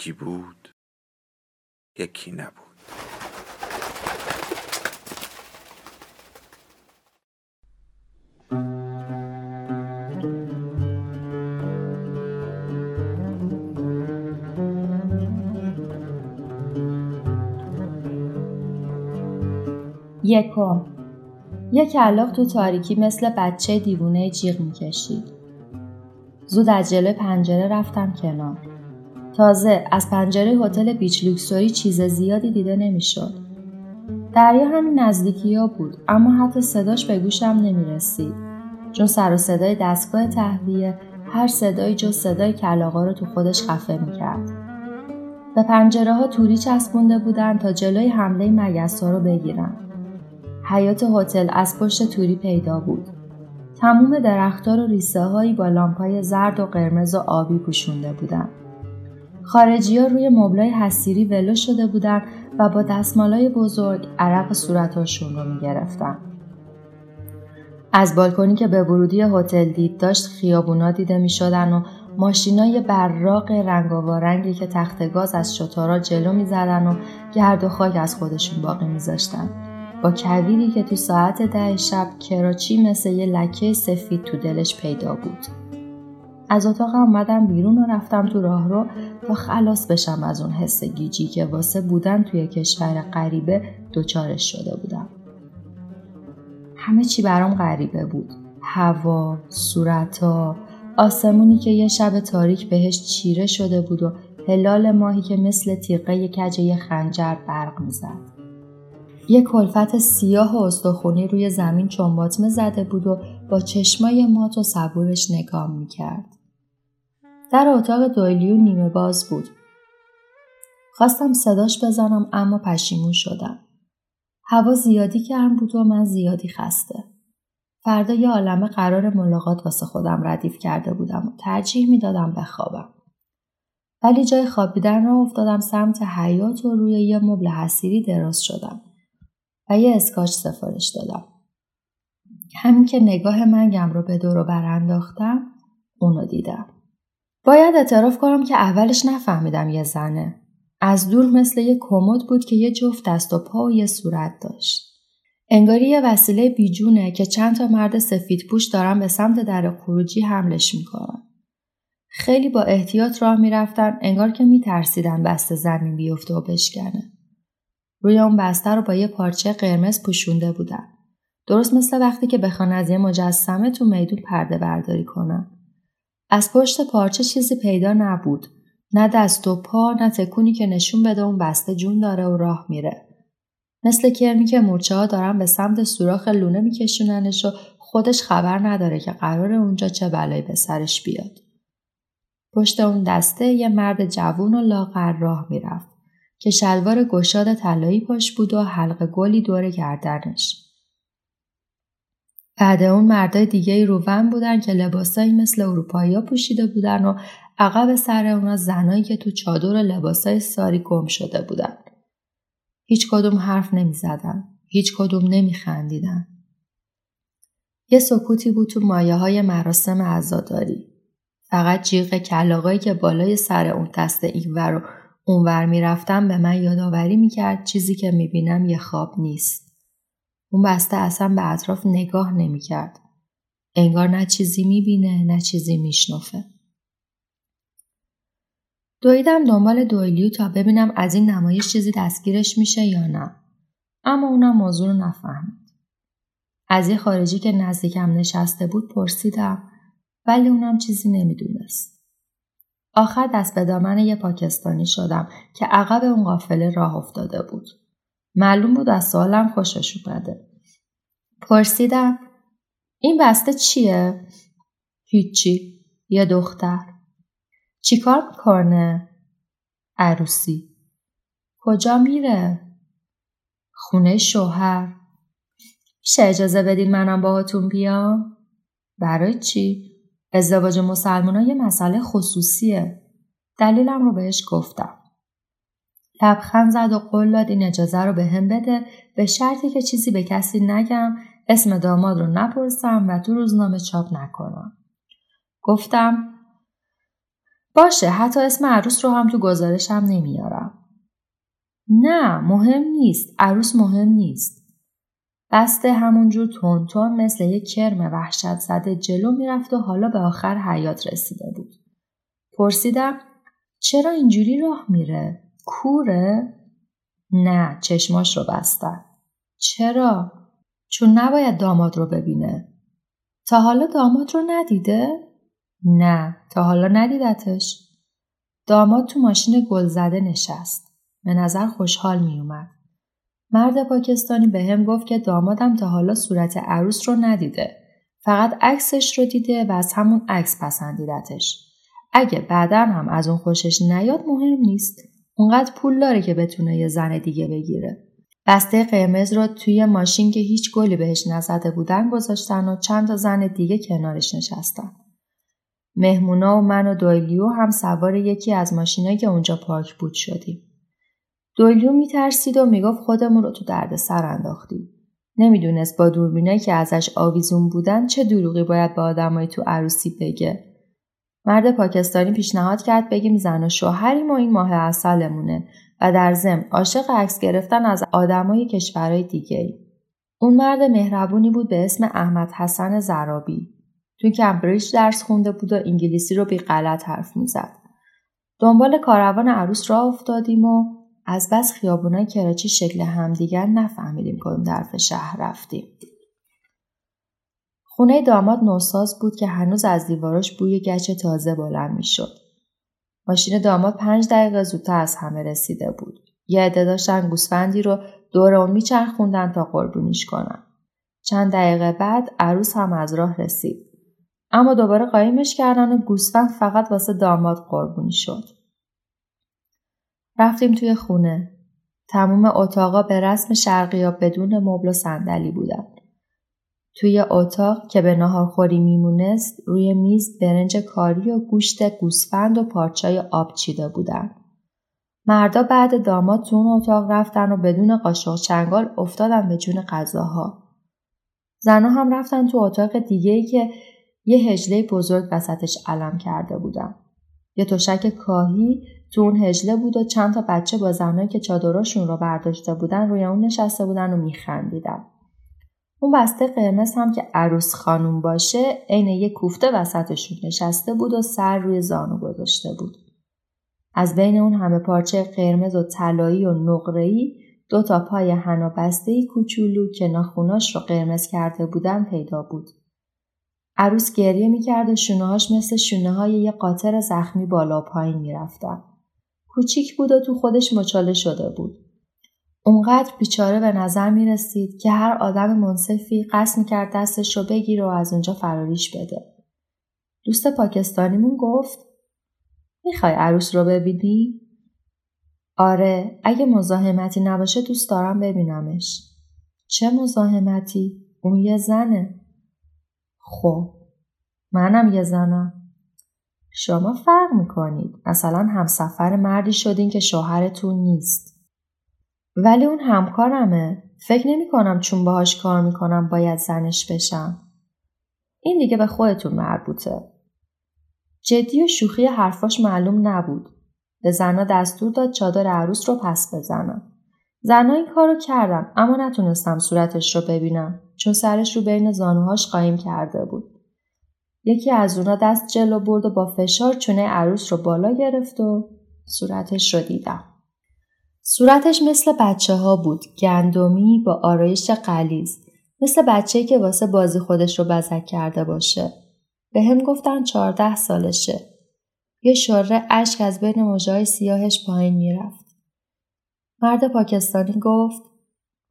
یکی بود یکی نبود. یکم یک کلاق تو تاریکی مثل بچه دیوونه جیغ می‌کشید. زود از جلوی پنجره رفتم کنار. تازه از پنجره هتل بیچ لوکسوری چیز زیادی دیده نمی‌شد. دریا همین نزدیکی ها بود اما حتی صداش به گوشم نمی رسید. چون سر و صدای دستگاه تهویه هر صدایی جز صدای کلاغا رو تو خودش خفه می کرد. به پنجره ها توری چسبونده بودن تا جلوی حمله مگس ها رو بگیرن. حیات هتل از پشت توری پیدا بود. تموم درختار و ریسه هایی با لامپای زرد و قرمز و آبی پوشونده بودند. خارجی ها روی مبلای حسیری ولو شده بودن و با دستمالای بزرگ عرق صورتاشون رو می‌گرفتن. از بالکنی که به ورودی هتل دید داشت خیابونا دیده می شدن و ماشینای براق رنگاوارنگی که تخت گاز از شتارا جلو می زدن و گرد و خاک از خودشون باقی می زاشتن. با کویری که تو ساعت ده شب کراچی مثل یه لکه سفید تو دلش پیدا بود. از اتاق اومدم بیرون و رفتم تو راهرو تا خلاص بشم از اون حس گیجی که واسه بودن توی کشور غریبه دوچارش شده بودم. همه چی برام غریبه بود. هوا، صورتا، آسمونی که یه شب تاریک بهش چیره شده بود و هلال ماهی که مثل تیقه کج یه خنجر برق می‌زد. یه کلفت سیاه و استخونی روی زمین چنباتمه زده بود و با چشمای مات و صبورش نگاه می‌کرد. در اتاق دویلیو نیمه باز بود. خواستم صداش بزنم اما پشیمون شدم. هوا زیادی گرم بود و من زیادی خسته. فردا یه عالمه قرار ملاقات واسه خودم ردیف کرده بودم و ترجیح می‌دادم بخوابم. ولی جای خوابیدن را افتادم سمت حیات و روی یه مبل حسیری دراز شدم و یه اسکاچ سفارش دادم. همین که نگاه منگم رو به دور برانداختم اونو دیدم. باید اعتراف کنم که اولش نفهمیدم یه زنه. از دور مثل یه کمد بود که یه جفت دست و پا و یه صورت داشت. انگاری یه وسیله بیجونه که چند تا مرد سفید پوش دارن به سمت در خروجی حملش می‌کنن. خیلی با احتیاط راه می‌رفتن انگار که میترسیدن بسته زمین بیفته و بشکنه. روی اون بسته رو با یه پارچه قرمز پوشونده بودن. درست مثل وقتی که بخوان از یه مجسمه تو میدون پرده برداری کنن. از پشت پارچه چیزی پیدا نبود. نه دست و پا نه تکونی که نشون بده اون بسته جون داره و راه میره. مثل کرمی که مورچه ها دارن به سمت سوراخ لونه میکشوننش و خودش خبر نداره که قرار اونجا چه بلایی به سرش بیاد. پشت اون دسته یه مرد جوون و لاغر راه می‌رفت که شلوار گشاد طلایی پاش بود و حلقه گلی دور گردنش. بعد اون مردای دیگه روون بودن که لباسایی مثل اروپایی پوشیده بودن و عقب سر اونا زنایی که تو چادر و لباسای ساری گم شده بودن. هیچ کدوم حرف نمی زدن. هیچ کدوم نمی خندیدن. یه سکوتی بود تو مایه های مراسم عزاداری. فقط جیغ کلاغایی که بالای سر اون دست اینور و اونور می‌رفتن به من یادآوری می‌کرد چیزی که می‌بینم یه خواب نیست. اون بسته اصلا به اطراف نگاه نمی‌کرد. انگار نه چیزی می‌بینه نه چیزی میشنفه. دویدم دنبال دویلیو تا ببینم از این نمایش چیزی دستگیرش میشه یا نه. اما اونم موضوع رو نفهمید. از یه خارجی که نزدیکم نشسته بود پرسیدم ولی اونم چیزی نمی‌دونست. آخر دست به دامن یه پاکستانی شدم که عقب اون قافله راه افتاده بود. معلوم بود از سوالم خوشش اومده. پرسیدم این بسته چیه؟ هیچی. یه دختر چیکار می‌کنه؟ عروسی کجا میره؟ خونه شوهر میشه اجازه بدین منم باهاتون بیام؟ برای چی؟ ازدواج مسلمان یه مسئله خصوصیه. دلیلم رو بهش گفتم. لبخند زد و قول داد این اجازه رو به هم بده به شرطی که چیزی به کسی نگم اسم داماد رو نپرسم و تو روزنامه چاپ نکنم. گفتم باشه حتی اسم عروس رو هم تو گزارشم نمیارم. نه مهم نیست عروس مهم نیست. بسته همونجور تون تون مثل یک کرم وحشت زده جلو می‌رفت و حالا به آخر حیات رسیده بود. پرسیدم چرا اینجوری راه میره؟ کوره؟ نه چشماش رو بستن. چرا؟ چون نباید داماد رو ببینه. تا حالا داماد رو ندیده؟ نه تا حالا ندیدتش. داماد تو ماشین گل زده نشست. به نظر خوشحال می اومد. مرد پاکستانی به هم گفت که دامادم تا حالا صورت عروس رو ندیده. فقط عکسش رو دیده و از همون عکس پسندیدتش. اگه بعدا هم از اون خوشش نیاد مهم نیست. اونقدر پول داره که بتونه یه زن دیگه بگیره. بسته قرمز رو توی ماشین که هیچ گلی بهش نزده بودن گذاشتن و چند تا زن دیگه کنارش نشستن. مهمونا و من و دویلیو هم سوار یکی از ماشینایی که اونجا پارک بود شدیم. دویلیو میترسید و می‌گفت خودمون رو تو درد سر انداختیم. نمی‌دونست با دوربینایی که ازش آویزون بودن چه دروغی باید به آدمایی تو عروسی بگه. مرد پاکستانی پیشنهاد کرد بگیم زن و شوهریم و این ماه اصلمونه و در ضمن عاشق عکس گرفتن از آدمای کشورهای دیگه. اون مرد مهربونی بود به اسم احمد حسن زرابی. تو کمبریج درس خونده بود و انگلیسی رو بی غلط حرف می‌زد. دنبال کاروان عروس راه افتادیم و از بس خیابونای کراچی شکل همدیگر نفهمیدیم کدوم طرف شهر رفتیم. خونه داماد نوساز بود که هنوز از دیواراش بوی گچ تازه بلند می‌شد. ماشین داماد پنج دقیقه زودتر از همه رسیده بود. یه عده داشتن گوسفندی رو دور اون میچرخوندن تا قربونیش کنن. چند دقیقه بعد عروس هم از راه رسید. اما دوباره قایمش کردن و گوسفند فقط واسه داماد قربونی شد. رفتیم توی خونه. تموم اتاقا به رسم شرقی یا بدون مبل و صندلی بودن. توی اتاق که به ناهارخوری میمونست روی میز برنج کاری و گوشت گوسفند و پارچای آب چیده بودن. مردا بعد داماد تو اون اتاق رفتن و بدون قاشق چنگال افتادن به جون غذاها. زنها هم رفتن تو اتاق دیگه که یه هجله بزرگ وسطش علم کرده بودن. یه تشک کاهی تو اون هجله بود و چند تا بچه با زنهایی که چادراشون رو برداشته بودن روی اون نشسته بودن و میخندیدن. اون بسته قرمز هم که عروس خانوم باشه عین یه کوفته وسطشون نشسته بود و سر روی زانو گذاشته بود. از بین اون همه پارچه قرمز و طلایی و نقره‌ای دو تا پای حنا بسته کوچولو که ناخوناش رو قرمز کرده بودن پیدا بود. عروس گریه می‌کرد و شونههاش مثل شونه های یه قاطر زخمی بالا پایین می‌رفتن. کوچیک بود و تو خودش مچاله شده بود. اونقدر بیچاره به نظر می رسید که هر آدم منصفی قصد می کرد دستش رو بگیره و از اونجا فراریش بده. دوست پاکستانیمون گفت می‌خوای عروس رو ببینی؟ آره اگه مزاحمتی نباشه دوست دارم ببینمش. چه مزاحمتی؟ اون یه زنه. خب منم یه زنم. شما فرق می‌کنید. مثلا همسفر مردی شدین که شوهرتون نیست. ولی اون همکارمه. فکر نمی کنم چون باهاش کار می‌کنم باید زنش بشم. این دیگه به خودتون مربوطه. جدی و شوخی حرفاش معلوم نبود. به زنا دستور داد چادر عروس رو پس بزنم. زنها این کارو کردم اما نتونستم صورتش رو ببینم چون سرش رو بین زانوهاش قایم کرده بود. یکی از اونا دست جلو برد و با فشار چونه عروس رو بالا گرفت و صورتش رو دیدم. صورتش مثل بچه ها بود گندمی با آرایش قلیز مثل بچه که واسه بازی خودش رو بزک کرده باشه. به هم گفتن چهارده سالشه. یه شاره اشک از بین موجای سیاهش پایین می‌رفت. مرد پاکستانی گفت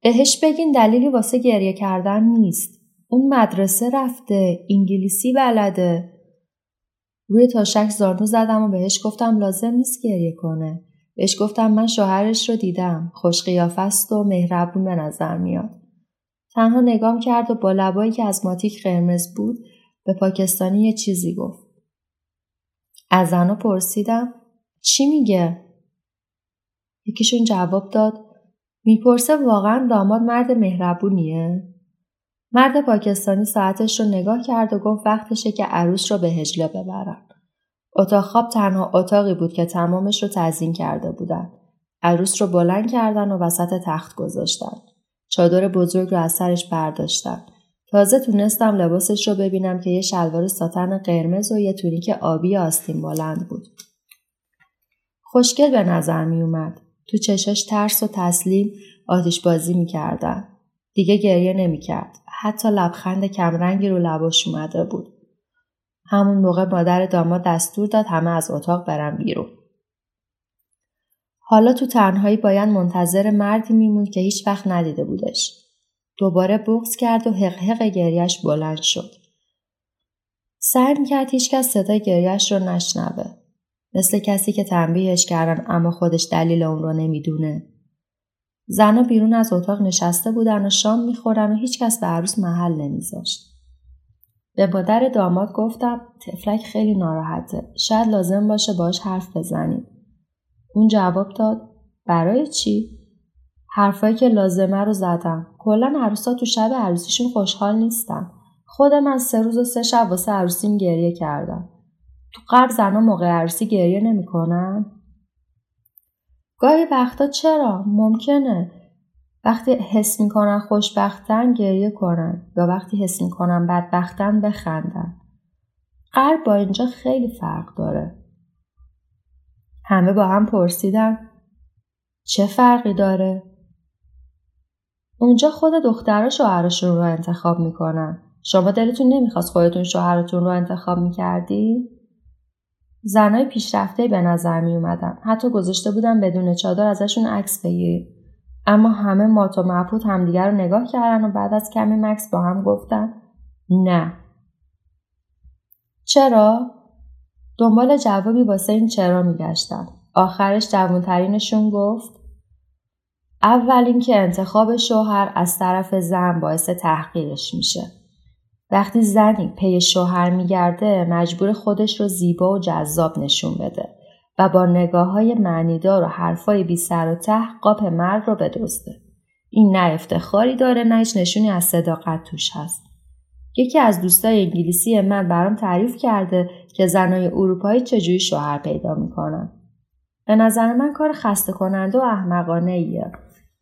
بهش بگین دلیلی واسه گریه کردن نیست. اون مدرسه رفته انگلیسی بلده. روی تاشک زانو زدم و بهش گفتم لازم نیست گریه کنه. بهش گفتم من شوهرش رو دیدم. خوش قیافه است و مهربون به نظر میاد. تنها نگام کرد و با لبایی که از ماتیک قرمز بود به پاکستانی یه چیزی گفت. از زنو پرسیدم چی میگه؟ یکیشون جواب داد می‌پرسه واقعا داماد مرد مهربونیه؟ مرد پاکستانی ساعتش رو نگاه کرد و گفت وقتشه که عروس رو به هجله ببرن. اتاق خواب تنها اتاقی بود که تمامش رو تزین کرده بودن. عروس رو بلند کردن و وسط تخت گذاشتن. چادر بزرگ رو از سرش برداشتن. تازه تونستم لباسش رو ببینم که یه شلوار ساتن قرمز و یه تونیک آبی آستین بلند بود. خوشگل به نظر می اومد. تو چشاش ترس و تسلیم آتیش بازی می کردن. دیگه گریه نمی کرد. حتی لبخند کمرنگی رو لباش اومده بود. همون موقع مادر داماد دستور داد همه از اتاق برن بیرون. حالا تو تنهایی باید منتظر مردی میموند که هیچ وقت ندیده بودش. دوباره بغز کرد و حق گریش بلند شد. سعی می‌کرد هیچکس صدای گریش رو نشنوه. مثل کسی که تنبیهش کردن اما خودش دلیل اون رو نمی‌دونه. زنها بیرون از اتاق نشسته بودن و شام می‌خورن و هیچکس به عروس محل نمیذاشت. به مادر داماد گفتم تفلک خیلی ناراحته. شاید لازم باشه باش حرف بزنیم. اون جواب داد برای چی؟ حرفایی که لازمه رو زدم. کلا عروسا تو شب عروسیشون خوشحال نیستن. خودم از سه روز و سه شب واسه عروسیم گریه کردم. تو غرب زنا موقع عروسی گریه نمی‌کنن؟ گاهی وقتا چرا؟ ممکنه. وقتی حس می‌کنن خوشبختن گریه کنن یا وقتی حس می‌کنن بدبختن بخندن. غرب با اینجا خیلی فرق داره. همه با هم پرسیدن چه فرقی داره؟ اونجا خود دخترها شوهرشون رو انتخاب می‌کنن. شما دلتون نمی‌خواست خودتون شوهرتون رو انتخاب می‌کردی؟ زنای پیشرفته به نظر می اومدن. حتی گذاشته بودن بدون چادر ازشون عکس بگیرید. اما همه مات و مبهوت همدیگر رو نگاه کردن و بعد از کمی مکس با هم گفتن نه. چرا؟ دنبال جوابی واسه این چرا میگشتن. آخرش جوانترینشون گفت اول اینکه انتخاب شوهر از طرف زن باعث تحقیرش میشه. وقتی زنی پی شوهر میگرده مجبور خودش رو زیبا و جذاب نشون بده و با نگاه های معنیدار و حرفای بی سر و ته قاپ مرد رو بدزده. این نه افتخاری داره نه نشونی از صداقت توش هست. یکی از دوستای انگلیسی من برام تعریف کرده که زنای اروپایی چجوری شوهر پیدا می‌کنن. به نظر من کار خسته کننده و احمقانه ایه.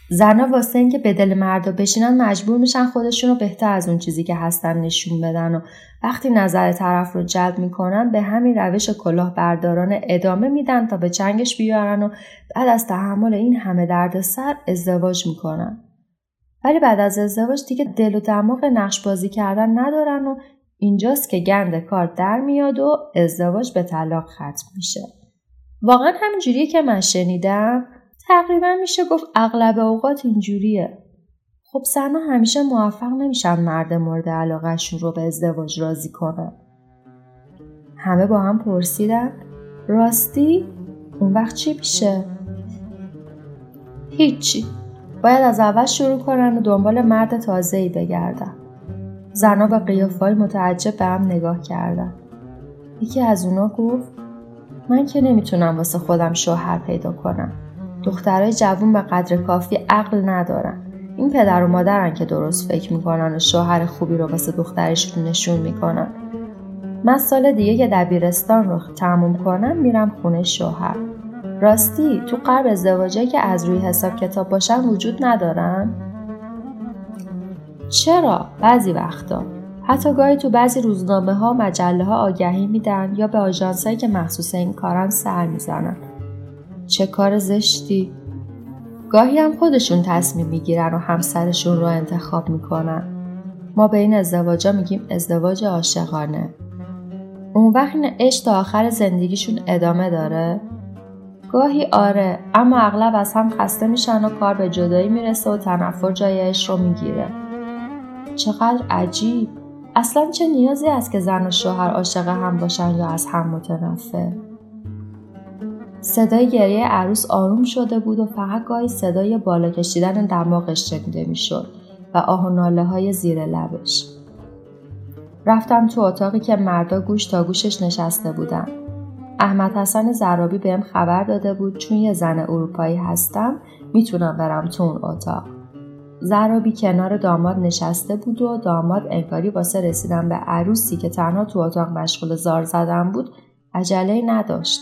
زنها واسه اینکه به دل مردا بشینن مجبور میشن خودشون رو بهتر از اون چیزی که هستن نشون بدن و وقتی نظر طرف رو جلب می‌کنن به همین روش کلاه برداران ادامه میدن تا به چنگش بیارن و بعد از تحمل این همه دردسر ازدواج می‌کنن. ولی بعد از ازدواج دیگه دل و دماغ نقش بازی کردن ندارن و اینجاست که گند کار در میاد و ازدواج به طلاق ختم میشه. واقعا همینجوریه که من شنیدم. تقریبا میشه گفت اغلب اوقات اینجوریه. خب زنها همیشه موفق نمیشن مرد مورد علاقهشون رو به ازدواج راضی کنن. همه با هم پرسیدن راستی اون وقت چی میشه؟ هیچی. باید از اول شروع کنن و دنبال مرد تازه ای بگردن. زنها به قیافای متعجب به هم نگاه کردن. یکی از اونا گفت من که نمی‌تونم واسه خودم شوهر پیدا کنم. دخترای جوون به قدر کافی عقل ندارن. این پدر و مادرن که درست فکر می‌کنن و شوهر خوبی رو واسه دخترشون نشون می‌کنن. من سال دیگه که دبیرستان رو تموم کنم میرم خونه شوهر. راستی تو قرب ازدواجه که از روی حساب کتاب باشن وجود ندارن؟ چرا؟ بعضی وقتا. حتی گاهی تو بعضی روزنامه ها مجله ها آگهی میدن یا به آژانسایی که مخصوص این کارن سر می‌زنن. چه کار زشتی. گاهی هم خودشون تصمیم می‌گیرن و همسرشون رو انتخاب می‌کنن. ما به این ازدواجا میگیم ازدواج عاشقانه. اون وقت این عشق تا آخر زندگیشون ادامه داره. گاهی آره اما اغلب از هم خسته میشن و کار به جدایی می‌رسه و تنفر جای عشق رو می‌گیره. چقدر عجیب. اصلا چه نیازی است که زن و شوهر عاشق هم باشن یا از هم متنفر؟ صدای گریه عروس آروم شده بود و فقط گاهی صدای بالا کشیدن دماغش شنیده می‌شد و آه و ناله های زیر لبش. رفتم تو اتاقی که مردا گوش تا گوشش نشسته بودن. احمد حسن زرابی بهم خبر داده بود چون یه زن اروپایی هستم می‌تونم برم تو اون اتاق. زرابی کنار داماد نشسته بود و داماد انگاری واسه رسیدن به عروسی که تنها تو اتاق مشغول زار زدن بود عجله نداشت.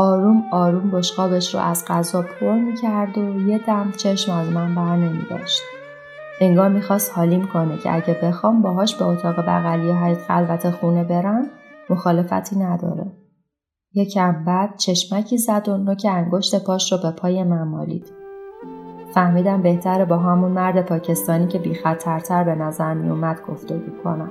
آروم آروم بشقابش رو از غذا پر می‌کرد و یه دم چشم از من بر نمی داشت. انگار می‌خواست حالیم کنه که اگه بخوام باهاش به اتاق بغلی حیط خلوت خونه برم مخالفتی نداره. یکم بعد چشمکی زد و نوک انگشت پاش رو به پای من مالید. فهمیدم بهتره با همون مرد پاکستانی که بی خطرتر به نظر می اومد گفتگو کنم.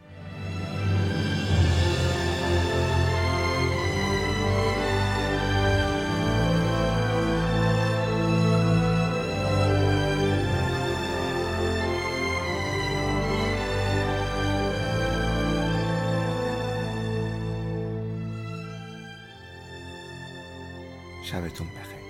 sabes tú un peje.